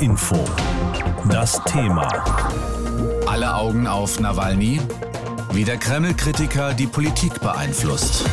Info. Das Thema. Alle Augen auf Nawalny. Wie der Kreml-Kritiker die Politik beeinflusst.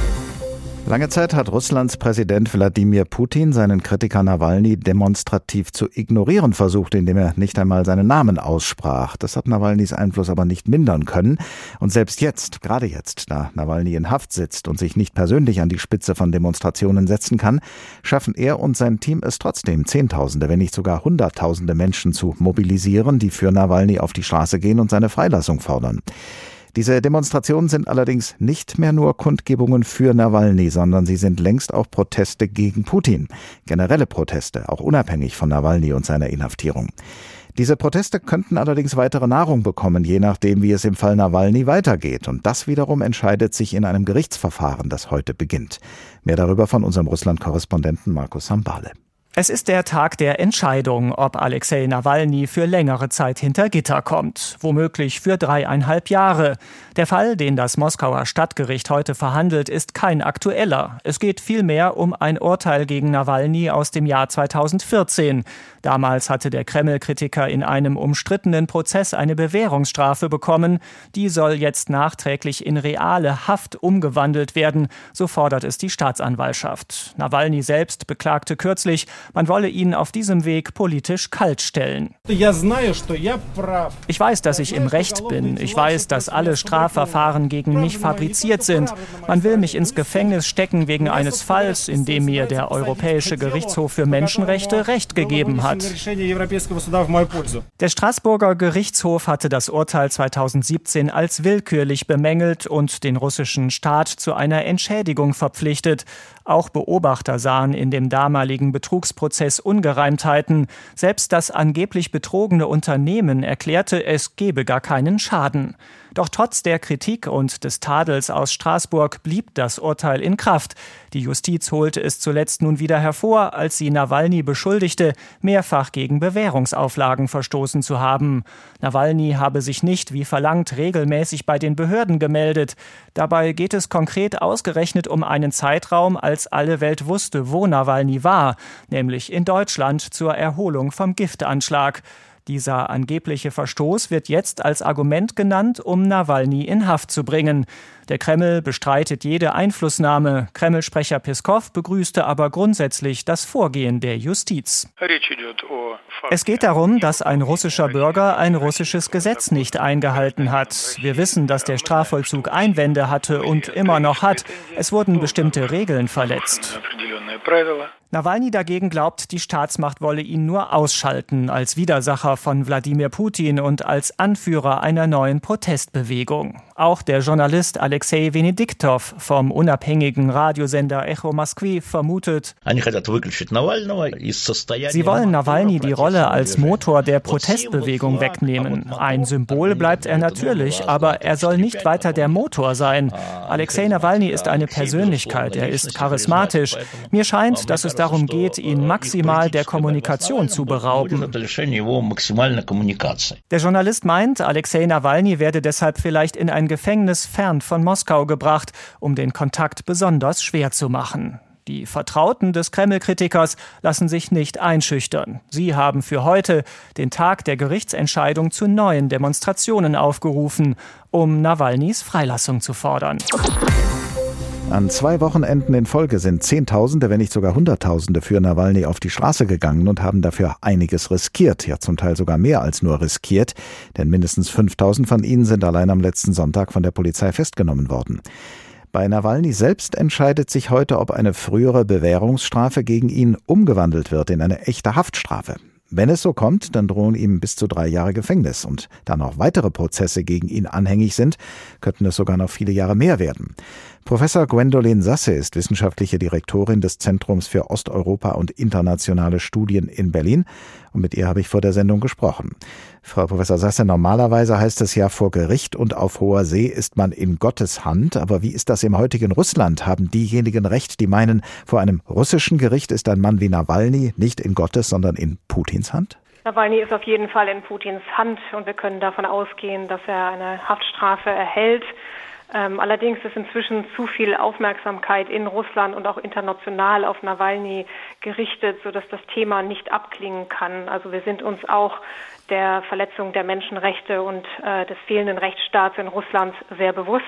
Lange Zeit hat Russlands Präsident Wladimir Putin seinen Kritiker Nawalny demonstrativ zu ignorieren versucht, indem er nicht einmal seinen Namen aussprach. Das hat Nawalnys Einfluss aber nicht mindern können. Und selbst jetzt, gerade jetzt, da Nawalny in Haft sitzt und sich nicht persönlich an die Spitze von Demonstrationen setzen kann, schaffen er und sein Team es trotzdem, Zehntausende, wenn nicht sogar Hunderttausende Menschen zu mobilisieren, die für Nawalny auf die Straße gehen und seine Freilassung fordern. Diese Demonstrationen sind allerdings nicht mehr nur Kundgebungen für Nawalny, sondern sie sind längst auch Proteste gegen Putin. Generelle Proteste, auch unabhängig von Nawalny und seiner Inhaftierung. Diese Proteste könnten allerdings weitere Nahrung bekommen, je nachdem, wie es im Fall Nawalny weitergeht. Und das wiederum entscheidet sich in einem Gerichtsverfahren, das heute beginnt. Mehr darüber von unserem Russland-Korrespondenten Markus Sambale. Es ist der Tag der Entscheidung, ob Alexei Nawalny für längere Zeit hinter Gitter kommt, womöglich für dreieinhalb Jahre. Der Fall, den das Moskauer Stadtgericht heute verhandelt, ist kein aktueller. Es geht vielmehr um ein Urteil gegen Nawalny aus dem Jahr 2014. Damals hatte der Kreml-Kritiker in einem umstrittenen Prozess eine Bewährungsstrafe bekommen. Die soll jetzt nachträglich in reale Haft umgewandelt werden, so fordert es die Staatsanwaltschaft. Nawalny selbst beklagte kürzlich, man wolle ihn auf diesem Weg politisch kaltstellen. Ich weiß, dass ich im Recht bin. Ich weiß, dass alle Strafverfahren gegen mich fabriziert sind. Man will mich ins Gefängnis stecken wegen eines Falls, in dem mir der Europäische Gerichtshof für Menschenrechte Recht gegeben hat. Der Straßburger Gerichtshof hatte das Urteil 2017 als willkürlich bemängelt und den russischen Staat zu einer Entschädigung verpflichtet. Auch Beobachter sahen in dem damaligen Betrugsprozess Ungereimtheiten. Selbst das angeblich betrogene Unternehmen erklärte, es gebe gar keinen Schaden. Doch trotz der Kritik und des Tadels aus Straßburg blieb das Urteil in Kraft. Die Justiz holte es zuletzt nun wieder hervor, als sie Nawalny beschuldigte, mehrfach gegen Bewährungsauflagen verstoßen zu haben. Nawalny habe sich nicht, wie verlangt, regelmäßig bei den Behörden gemeldet. Dabei geht es konkret ausgerechnet um einen Zeitraum, als alle Welt wusste, wo Nawalny war, nämlich in Deutschland zur Erholung vom Giftanschlag. Dieser angebliche Verstoß wird jetzt als Argument genannt, um Nawalny in Haft zu bringen. Der Kreml bestreitet jede Einflussnahme. Kreml-Sprecher Peskov begrüßte aber grundsätzlich das Vorgehen der Justiz. Es geht darum, dass ein russischer Bürger ein russisches Gesetz nicht eingehalten hat. Wir wissen, dass der Strafvollzug Einwände hatte und immer noch hat. Es wurden bestimmte Regeln verletzt. Nawalny dagegen glaubt, die Staatsmacht wolle ihn nur ausschalten als Widersacher von Wladimir Putin und als Anführer einer neuen Protestbewegung. Auch der Journalist Alexei Venediktov vom unabhängigen Radiosender Echo Moskwi vermutet, sie wollen Nawalny die Rolle als Motor der Protestbewegung wegnehmen. Ein Symbol bleibt er natürlich, aber er soll nicht weiter der Motor sein. Alexei Nawalny ist eine Persönlichkeit, er ist charismatisch. Mir scheint, dass es darum geht, ihn maximal der Kommunikation zu berauben. Der Journalist meint, Alexei Nawalny werde deshalb vielleicht in ein Gefängnis fern von Moskau gebracht, um den Kontakt besonders schwer zu machen. Die Vertrauten des Kreml-Kritikers lassen sich nicht einschüchtern. Sie haben für heute, den Tag der Gerichtsentscheidung, zu neuen Demonstrationen aufgerufen, um Nawalnys Freilassung zu fordern. An zwei Wochenenden in Folge sind Zehntausende, wenn nicht sogar Hunderttausende für Nawalny auf die Straße gegangen und haben dafür einiges riskiert, ja zum Teil sogar mehr als nur riskiert, denn mindestens 5000 von ihnen sind allein am letzten Sonntag von der Polizei festgenommen worden. Bei Nawalny selbst entscheidet sich heute, ob eine frühere Bewährungsstrafe gegen ihn umgewandelt wird in eine echte Haftstrafe. Wenn es so kommt, dann drohen ihm bis zu drei Jahre Gefängnis und da noch weitere Prozesse gegen ihn anhängig sind, könnten es sogar noch viele Jahre mehr werden. Professor Gwendolyn Sasse ist wissenschaftliche Direktorin des Zentrums für Osteuropa und internationale Studien in Berlin und mit ihr habe ich vor der Sendung gesprochen. Frau Professor Sasse, normalerweise heißt es ja, vor Gericht und auf hoher See ist man in Gottes Hand, aber wie ist das im heutigen Russland? Haben diejenigen recht, die meinen, vor einem russischen Gericht ist ein Mann wie Nawalny nicht in Gottes, sondern in Putins Hand? Nawalny ist auf jeden Fall in Putins Hand und wir können davon ausgehen, dass er eine Haftstrafe erhält. Ähm, allerdings ist inzwischen zu viel Aufmerksamkeit in Russland und auch international auf Nawalny gerichtet, sodass das Thema nicht abklingen kann. Also wir sind uns auch der Verletzung der Menschenrechte und äh, des fehlenden Rechtsstaats in Russland sehr bewusst.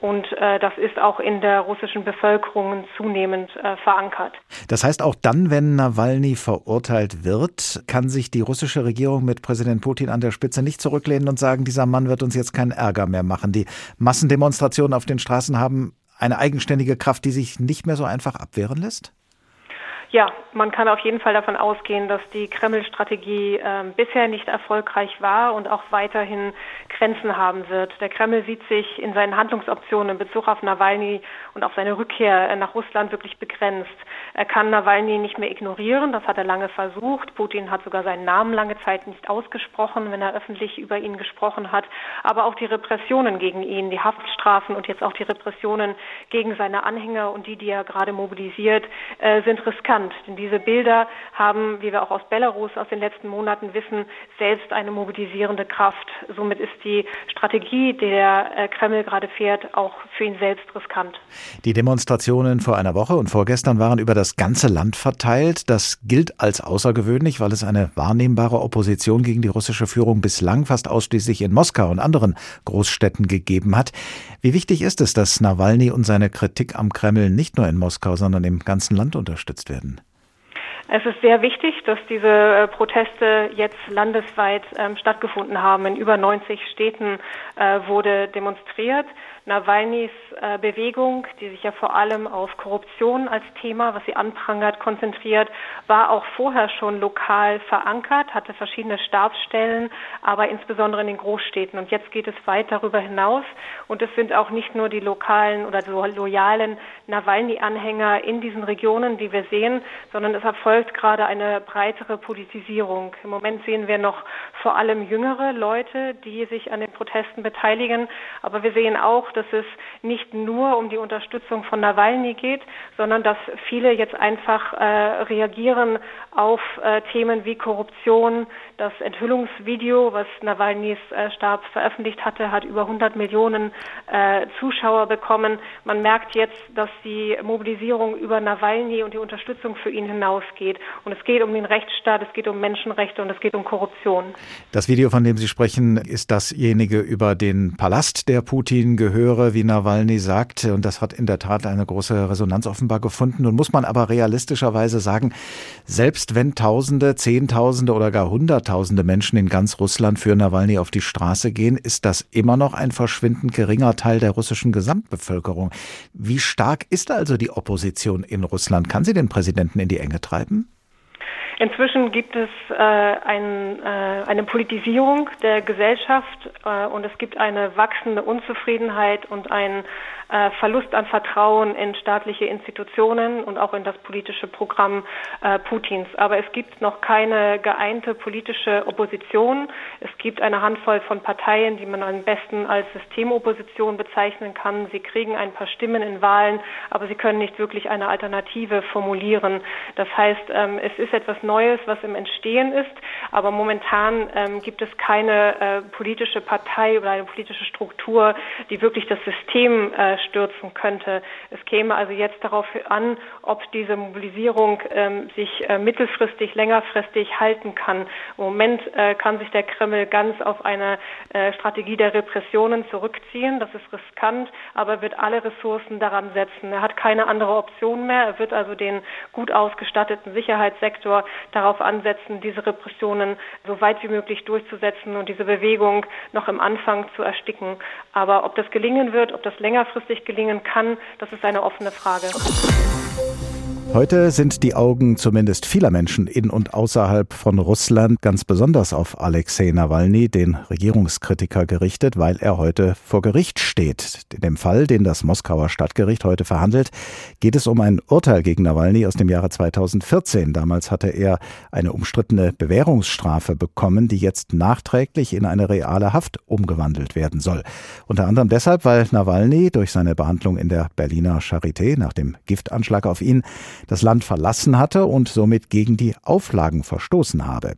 Und äh, das ist auch in der russischen Bevölkerung zunehmend äh, verankert. Das heißt, auch dann, wenn Nawalny verurteilt wird, kann sich die russische Regierung mit Präsident Putin an der Spitze nicht zurücklehnen und sagen, dieser Mann wird uns jetzt keinen Ärger mehr machen. Die Massendemonstrationen auf den Straßen haben eine eigenständige Kraft, die sich nicht mehr so einfach abwehren lässt? Ja, man kann auf jeden Fall davon ausgehen, dass die Kreml-Strategie äh, bisher nicht erfolgreich war und auch weiterhin Grenzen haben wird. Der Kreml sieht sich in seinen Handlungsoptionen in Bezug auf Nawalny und auf seine Rückkehr äh, nach Russland wirklich begrenzt. Er kann Nawalny nicht mehr ignorieren, das hat er lange versucht. Putin hat sogar seinen Namen lange Zeit nicht ausgesprochen, wenn er öffentlich über ihn gesprochen hat. Aber auch die Repressionen gegen ihn, die Haftstrafen und jetzt auch die Repressionen gegen seine Anhänger und die, die er gerade mobilisiert, äh, sind riskant. Denn diese Bilder haben, wie wir auch aus Belarus aus den letzten Monaten wissen, selbst eine mobilisierende Kraft. Somit ist die Strategie, die der äh, Kreml gerade fährt, auch für ihn selbst riskant. Die Demonstrationen vor einer Woche und vorgestern waren über das ganze Land verteilt. Das gilt als außergewöhnlich, weil es eine wahrnehmbare Opposition gegen die russische Führung bislang fast ausschließlich in Moskau und anderen Großstädten gegeben hat. Wie wichtig ist es, dass Nawalny und seine Kritik am Kreml nicht nur in Moskau, sondern im ganzen Land unterstützt werden? Es ist sehr wichtig, dass diese äh, Proteste jetzt landesweit ähm, stattgefunden haben. In über 90 Städten äh, wurde demonstriert. Nawalnys äh, Bewegung, die sich ja vor allem auf Korruption als Thema, was sie anprangert, konzentriert, war auch vorher schon lokal verankert, hatte verschiedene Stabsstellen, aber insbesondere in den Großstädten. Und jetzt geht es weit darüber hinaus. Und es sind auch nicht nur die lokalen oder so loyalen Nawalny-Anhänger in diesen Regionen, die wir sehen, sondern es erfolgt gerade eine breitere Politisierung. Im Moment sehen wir noch vor allem jüngere Leute, die sich an den Protesten beteiligen. Aber wir sehen auch, dass es nicht nur um die Unterstützung von Nawalny geht, sondern dass viele jetzt einfach äh, reagieren auf äh, Themen wie Korruption. Das Enthüllungsvideo, was Nawalnys äh, Stab veröffentlicht hatte, hat über 100 Millionen äh, Zuschauer bekommen. Man merkt jetzt, dass die Mobilisierung über Nawalny und die Unterstützung für ihn hinausgeht. Und es geht um den Rechtsstaat, es geht um Menschenrechte und es geht um Korruption. Das Video, von dem Sie sprechen, ist dasjenige über den Palast, der Putin gehöre, wie Nawalny sagt. Und das hat in der Tat eine große Resonanz offenbar gefunden. Nun muss man aber realistischerweise sagen, selbst wenn Tausende, Zehntausende oder gar Hunderttausende Menschen in ganz Russland für Nawalny auf die Straße gehen, ist das immer noch ein verschwindend geringer Teil der russischen Gesamtbevölkerung. Wie stark ist also die Opposition in Russland? Kann sie den Präsidenten in die Enge treiben? Inzwischen gibt es äh, ein, äh, eine Politisierung der Gesellschaft äh, und es gibt eine wachsende Unzufriedenheit und ein äh, Verlust an Vertrauen in staatliche Institutionen und auch in das politische Programm äh, Putins. Aber es gibt noch keine geeinte politische Opposition. Es gibt eine Handvoll von Parteien, die man am besten als Systemopposition bezeichnen kann. Sie kriegen ein paar Stimmen in Wahlen, aber sie können nicht wirklich eine Alternative formulieren. Das heißt, ähm, es ist etwas Neues, was im Entstehen ist, aber momentan ähm, gibt es keine äh, politische Partei oder eine politische Struktur, die wirklich das System äh, stürzen könnte. Es käme also jetzt darauf an, ob diese Mobilisierung ähm, sich äh, mittelfristig, längerfristig halten kann. Im Moment äh, kann sich der Kreml ganz auf eine äh, Strategie der Repressionen zurückziehen. Das ist riskant, aber er wird alle Ressourcen daran setzen. Er hat keine andere Option mehr. Er wird also den gut ausgestatteten Sicherheitssektor darauf ansetzen, diese Repressionen so weit wie möglich durchzusetzen und diese Bewegung noch im Anfang zu ersticken. Aber ob das gelingen wird, ob das längerfristig wirklich gelingen kann, das ist eine offene Frage. Heute sind die Augen zumindest vieler Menschen in und außerhalb von Russland ganz besonders auf Alexei Nawalny, den Regierungskritiker, gerichtet, weil er heute vor Gericht steht. In dem Fall, den das Moskauer Stadtgericht heute verhandelt, geht es um ein Urteil gegen Nawalny aus dem Jahre 2014. Damals hatte er eine umstrittene Bewährungsstrafe bekommen, die jetzt nachträglich in eine reale Haft umgewandelt werden soll. Unter anderem deshalb, weil Nawalny durch seine Behandlung in der Berliner Charité nach dem Giftanschlag auf ihn das Land verlassen hatte und somit gegen die Auflagen verstoßen habe.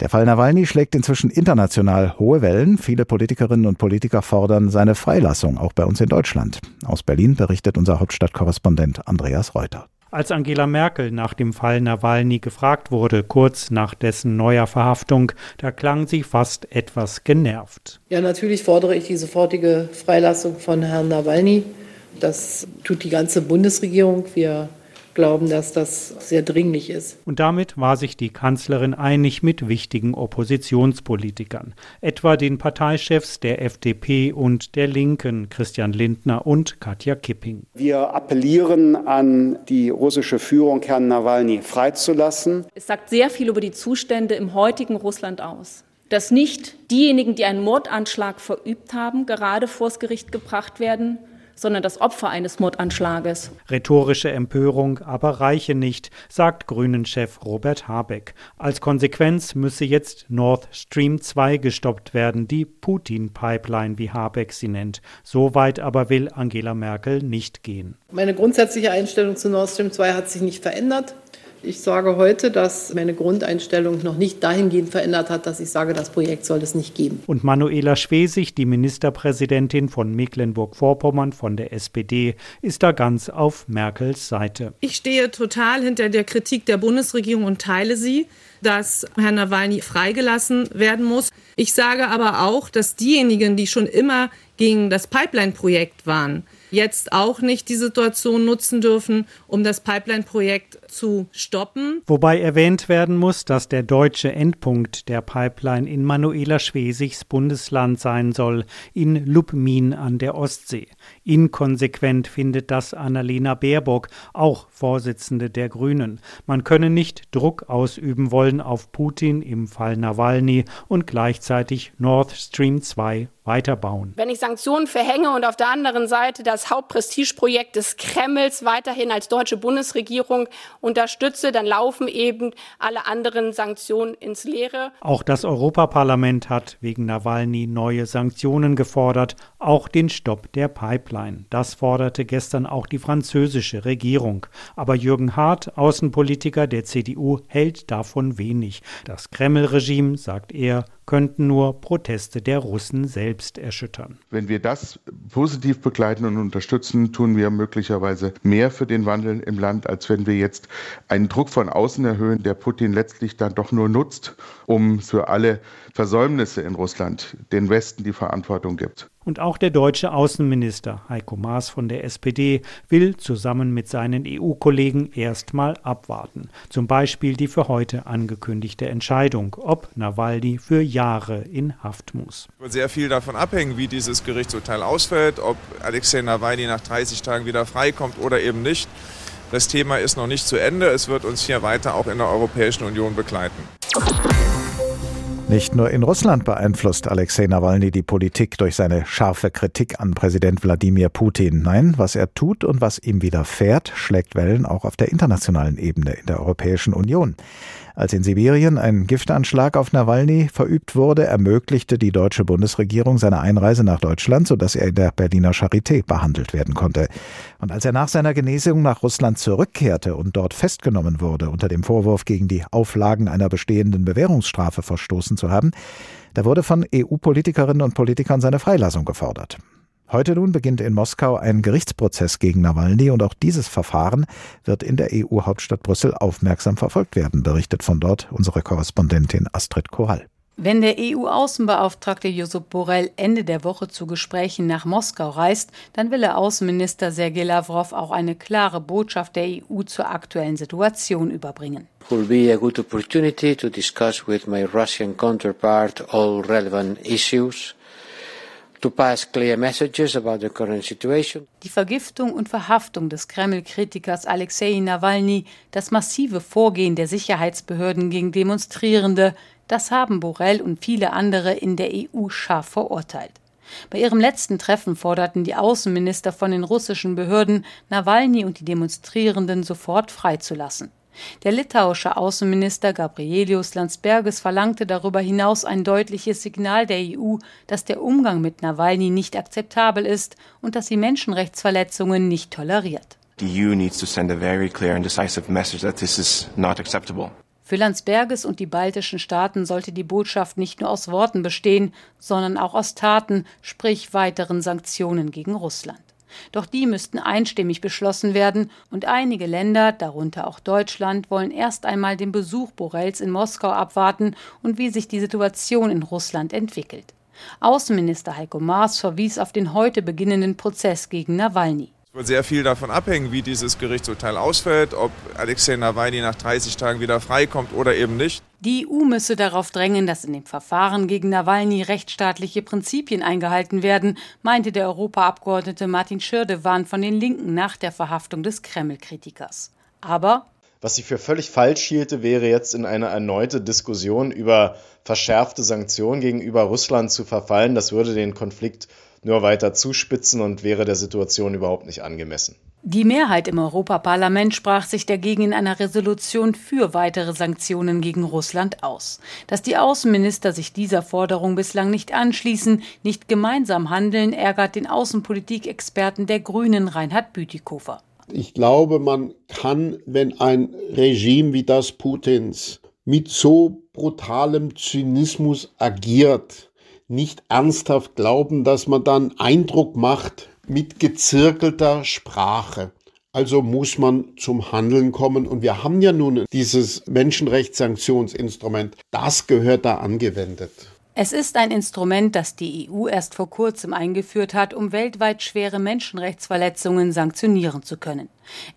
Der Fall Nawalny schlägt inzwischen international hohe Wellen. Viele Politikerinnen und Politiker fordern seine Freilassung, auch bei uns in Deutschland. Aus Berlin berichtet unser Hauptstadtkorrespondent Andreas Reuter. Als Angela Merkel nach dem Fall Nawalny gefragt wurde, kurz nach dessen neuer Verhaftung, da klang sie fast etwas genervt. Ja, natürlich fordere ich die sofortige Freilassung von Herrn Nawalny. Das tut die ganze Bundesregierung. Wir glauben, dass das sehr dringlich ist. Und damit war sich die Kanzlerin einig mit wichtigen Oppositionspolitikern, etwa den Parteichefs der FDP und der Linken, Christian Lindner und Katja Kipping. Wir appellieren an die russische Führung, Herrn Nawalny freizulassen. Es sagt sehr viel über die Zustände im heutigen Russland aus dass nicht diejenigen, die einen Mordanschlag verübt haben, gerade vors Gericht gebracht werden, sondern das Opfer eines Mordanschlages. Rhetorische Empörung aber reiche nicht, sagt Grünen-Chef Robert Habeck. Als Konsequenz müsse jetzt Nord Stream 2 gestoppt werden, die Putin-Pipeline, wie Habeck sie nennt. So weit aber will Angela Merkel nicht gehen. Meine grundsätzliche Einstellung zu Nord Stream 2 hat sich nicht verändert. Ich sage heute, dass meine Grundeinstellung noch nicht dahingehend verändert hat, dass ich sage, das Projekt soll es nicht geben. Und Manuela Schwesig, die Ministerpräsidentin von Mecklenburg-Vorpommern von der SPD, ist da ganz auf Merkels Seite. Ich stehe total hinter der Kritik der Bundesregierung und teile sie dass Herr Nawalny freigelassen werden muss. Ich sage aber auch, dass diejenigen, die schon immer gegen das Pipeline-Projekt waren, jetzt auch nicht die Situation nutzen dürfen, um das Pipeline-Projekt zu stoppen. Wobei erwähnt werden muss, dass der deutsche Endpunkt der Pipeline in Manuela Schwesigs Bundesland sein soll, in Lubmin an der Ostsee. Inkonsequent findet das Annalena Baerbock, auch Vorsitzende der Grünen. Man könne nicht Druck ausüben wollen auf Putin im Fall Nawalny und gleichzeitig Nord Stream 2 weiterbauen. Wenn ich Sanktionen verhänge und auf der anderen Seite das Hauptprestigeprojekt des Kremls weiterhin als deutsche Bundesregierung unterstütze, dann laufen eben alle anderen Sanktionen ins Leere. Auch das Europaparlament hat wegen Nawalny neue Sanktionen gefordert, auch den Stopp der Pipeline. Das forderte gestern auch die französische Regierung. Aber Jürgen Hart, Außenpolitiker der CDU, hält davon wenig. Das Kreml-Regime, sagt er, könnten nur Proteste der Russen selbst erschüttern. Wenn wir das positiv begleiten und unterstützen, tun wir möglicherweise mehr für den Wandel im Land, als wenn wir jetzt einen Druck von außen erhöhen, der Putin letztlich dann doch nur nutzt, um für alle Versäumnisse in Russland den Westen die Verantwortung gibt. Und auch der deutsche Außenminister Heiko Maas von der SPD will zusammen mit seinen EU-Kollegen erstmal abwarten. Zum Beispiel die für heute angekündigte Entscheidung, ob Nawalny für Jahre in Haft muss. Es wird sehr viel davon abhängen, wie dieses Gerichtsurteil ausfällt, ob Alexei Nawalny nach 30 Tagen wieder freikommt oder eben nicht. Das Thema ist noch nicht zu Ende. Es wird uns hier weiter auch in der Europäischen Union begleiten. Nicht nur in Russland beeinflusst Alexei Nawalny die Politik durch seine scharfe Kritik an Präsident Wladimir Putin. Nein, was er tut und was ihm widerfährt, schlägt Wellen auch auf der internationalen Ebene in der Europäischen Union. Als in Sibirien ein Giftanschlag auf Nawalny verübt wurde, ermöglichte die deutsche Bundesregierung seine Einreise nach Deutschland, sodass er in der Berliner Charité behandelt werden konnte. Und als er nach seiner Genesung nach Russland zurückkehrte und dort festgenommen wurde, unter dem Vorwurf, gegen die Auflagen einer bestehenden Bewährungsstrafe verstoßen zu haben, da wurde von EU-Politikerinnen und Politikern seine Freilassung gefordert. Heute nun beginnt in Moskau ein Gerichtsprozess gegen Nawalny und auch dieses Verfahren wird in der EU-Hauptstadt Brüssel aufmerksam verfolgt werden, berichtet von dort unsere Korrespondentin Astrid Korall. Wenn der EU-Außenbeauftragte Josep Borrell Ende der Woche zu Gesprächen nach Moskau reist, dann will er Außenminister Sergei Lavrov auch eine klare Botschaft der EU zur aktuellen Situation überbringen. Will die Vergiftung und Verhaftung des Kreml-Kritikers Alexei Nawalny, das massive Vorgehen der Sicherheitsbehörden gegen Demonstrierende, das haben Borrell und viele andere in der EU scharf verurteilt. Bei ihrem letzten Treffen forderten die Außenminister von den russischen Behörden, Nawalny und die Demonstrierenden sofort freizulassen. Der litauische Außenminister Gabrielius Landsbergis verlangte darüber hinaus ein deutliches Signal der EU, dass der Umgang mit Nawalny nicht akzeptabel ist und dass sie Menschenrechtsverletzungen nicht toleriert. The EU needs to send a very clear and decisive message that this is not acceptable. Für Landsberges und die baltischen Staaten sollte die Botschaft nicht nur aus Worten bestehen, sondern auch aus Taten, sprich weiteren Sanktionen gegen Russland. Doch die müssten einstimmig beschlossen werden, und einige Länder, darunter auch Deutschland, wollen erst einmal den Besuch Borrells in Moskau abwarten und wie sich die Situation in Russland entwickelt. Außenminister Heiko Maas verwies auf den heute beginnenden Prozess gegen Nawalny. Es wird sehr viel davon abhängen, wie dieses Gerichtsurteil ausfällt, ob Alexei Nawalny nach 30 Tagen wieder freikommt oder eben nicht. Die EU müsse darauf drängen, dass in dem Verfahren gegen Nawalny rechtsstaatliche Prinzipien eingehalten werden, meinte der Europaabgeordnete Martin Schirdewan von den Linken nach der Verhaftung des Kreml-Kritikers. Aber was ich für völlig falsch hielte, wäre jetzt in eine erneute Diskussion über verschärfte Sanktionen gegenüber Russland zu verfallen. Das würde den Konflikt nur weiter zuspitzen und wäre der Situation überhaupt nicht angemessen. Die Mehrheit im Europaparlament sprach sich dagegen in einer Resolution für weitere Sanktionen gegen Russland aus. Dass die Außenminister sich dieser Forderung bislang nicht anschließen, nicht gemeinsam handeln, ärgert den Außenpolitikexperten der Grünen Reinhard Bütikofer. Ich glaube, man kann, wenn ein Regime wie das Putins mit so brutalem Zynismus agiert, nicht ernsthaft glauben, dass man dann Eindruck macht mit gezirkelter Sprache. Also muss man zum Handeln kommen. Und wir haben ja nun dieses Menschenrechtssanktionsinstrument. Das gehört da angewendet. Es ist ein Instrument, das die EU erst vor kurzem eingeführt hat, um weltweit schwere Menschenrechtsverletzungen sanktionieren zu können.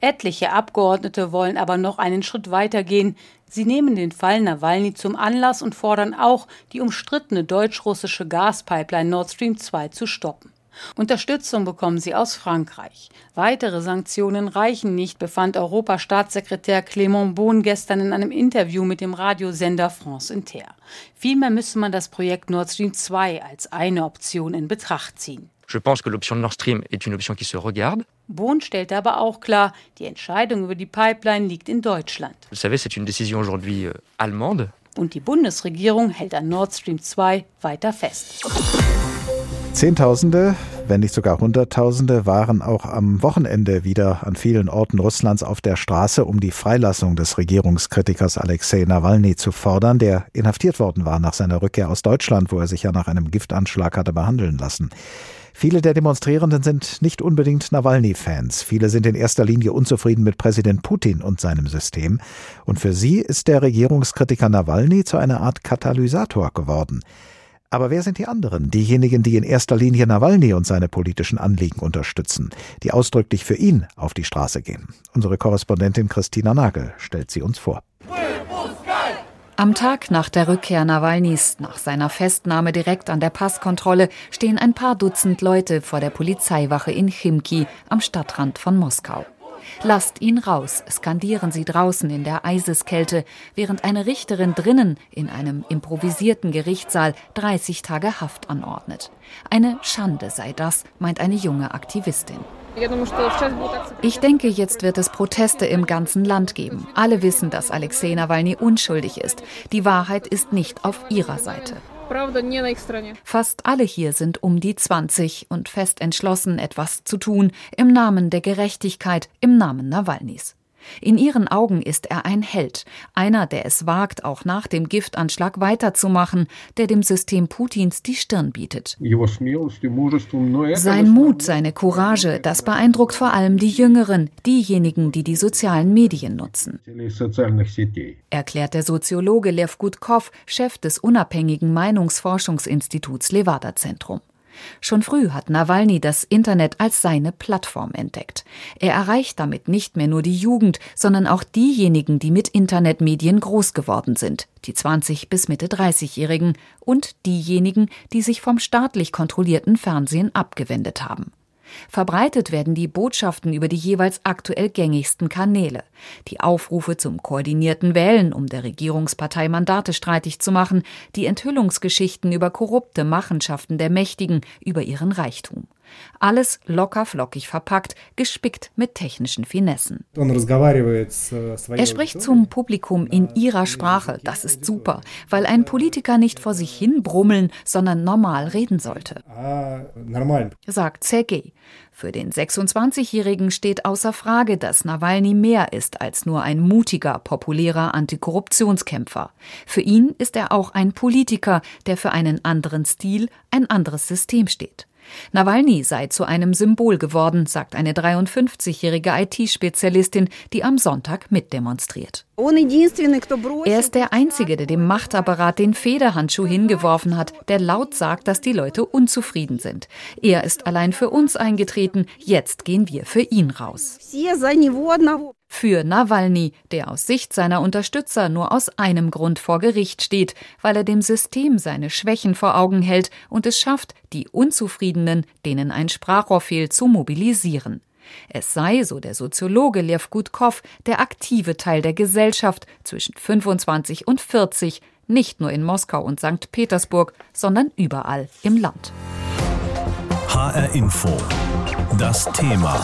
Etliche Abgeordnete wollen aber noch einen Schritt weiter gehen. Sie nehmen den Fall Nawalny zum Anlass und fordern auch, die umstrittene deutsch-russische Gaspipeline Nord Stream 2 zu stoppen. Unterstützung bekommen sie aus Frankreich. Weitere Sanktionen reichen nicht, befand Europastaatssekretär Clément Beaune gestern in einem Interview mit dem Radiosender France Inter. Vielmehr müsse man das Projekt Nord Stream 2 als eine Option in Betracht ziehen. Je pense que l'option Nord Stream est une option qui se regarde. Bohn stellte aber auch klar, die Entscheidung über die Pipeline liegt in Deutschland. Vous savez, c'est une décision aujourd'hui euh, allemande. Und die Bundesregierung hält an Nord Stream 2 weiter fest. Zehntausende, wenn nicht sogar Hunderttausende, waren auch am Wochenende wieder an vielen Orten Russlands auf der Straße, um die Freilassung des Regierungskritikers Alexei Nawalny zu fordern, der inhaftiert worden war nach seiner Rückkehr aus Deutschland, wo er sich ja nach einem Giftanschlag hatte behandeln lassen. Viele der Demonstrierenden sind nicht unbedingt Nawalny-Fans. Viele sind in erster Linie unzufrieden mit Präsident Putin und seinem System. Und für sie ist der Regierungskritiker Nawalny zu einer Art Katalysator geworden. Aber wer sind die anderen? Diejenigen, die in erster Linie Nawalny und seine politischen Anliegen unterstützen, die ausdrücklich für ihn auf die Straße gehen. Unsere Korrespondentin Christina Nagel stellt sie uns vor. Am Tag nach der Rückkehr Nawalnys, nach seiner Festnahme direkt an der Passkontrolle, stehen ein paar Dutzend Leute vor der Polizeiwache in Chimki am Stadtrand von Moskau. Lasst ihn raus, skandieren sie draußen in der Eiseskälte, während eine Richterin drinnen in einem improvisierten Gerichtssaal 30 Tage Haft anordnet. Eine Schande sei das, meint eine junge Aktivistin. Ich denke, jetzt wird es Proteste im ganzen Land geben. Alle wissen, dass Alexei Nawalny unschuldig ist. Die Wahrheit ist nicht auf ihrer Seite. Fast alle hier sind um die 20 und fest entschlossen, etwas zu tun, im Namen der Gerechtigkeit, im Namen Nawalnys. In ihren Augen ist er ein Held, einer, der es wagt, auch nach dem Giftanschlag weiterzumachen, der dem System Putins die Stirn bietet. Sein Mut, seine Courage, das beeindruckt vor allem die Jüngeren, diejenigen, die die sozialen Medien nutzen. Erklärt der Soziologe Lev Gutkov, Chef des unabhängigen Meinungsforschungsinstituts Levada Zentrum. Schon früh hat Nawalny das Internet als seine Plattform entdeckt. Er erreicht damit nicht mehr nur die Jugend, sondern auch diejenigen, die mit Internetmedien groß geworden sind, die 20 bis Mitte 30-Jährigen und diejenigen, die sich vom staatlich kontrollierten Fernsehen abgewendet haben. Verbreitet werden die Botschaften über die jeweils aktuell gängigsten Kanäle. Die Aufrufe zum koordinierten Wählen, um der Regierungspartei Mandate streitig zu machen, die Enthüllungsgeschichten über korrupte Machenschaften der Mächtigen, über ihren Reichtum. Alles locker flockig verpackt, gespickt mit technischen Finessen. Er spricht zum Publikum in ihrer Sprache. Das ist super, weil ein Politiker nicht vor sich hin brummeln, sondern normal reden sollte. Sagt Sergei. Für den 26-Jährigen steht außer Frage, dass Nawalny mehr ist als nur ein mutiger, populärer Antikorruptionskämpfer. Für ihn ist er auch ein Politiker, der für einen anderen Stil, ein anderes System steht. Nawalny sei zu einem Symbol geworden, sagt eine 53-jährige IT-Spezialistin, die am Sonntag mitdemonstriert. Er ist der Einzige, der dem Machtapparat den Federhandschuh hingeworfen hat, der laut sagt, dass die Leute unzufrieden sind. Er ist allein für uns eingetreten, jetzt gehen wir für ihn raus. Für Nawalny, der aus Sicht seiner Unterstützer nur aus einem Grund vor Gericht steht, weil er dem System seine Schwächen vor Augen hält und es schafft, die Unzufriedenen, denen ein Sprachrohr fehlt, zu mobilisieren. Es sei, so der Soziologe Lev Gutkov, der aktive Teil der Gesellschaft zwischen 25 und 40, nicht nur in Moskau und St. Petersburg, sondern überall im Land. HR Info. Das Thema.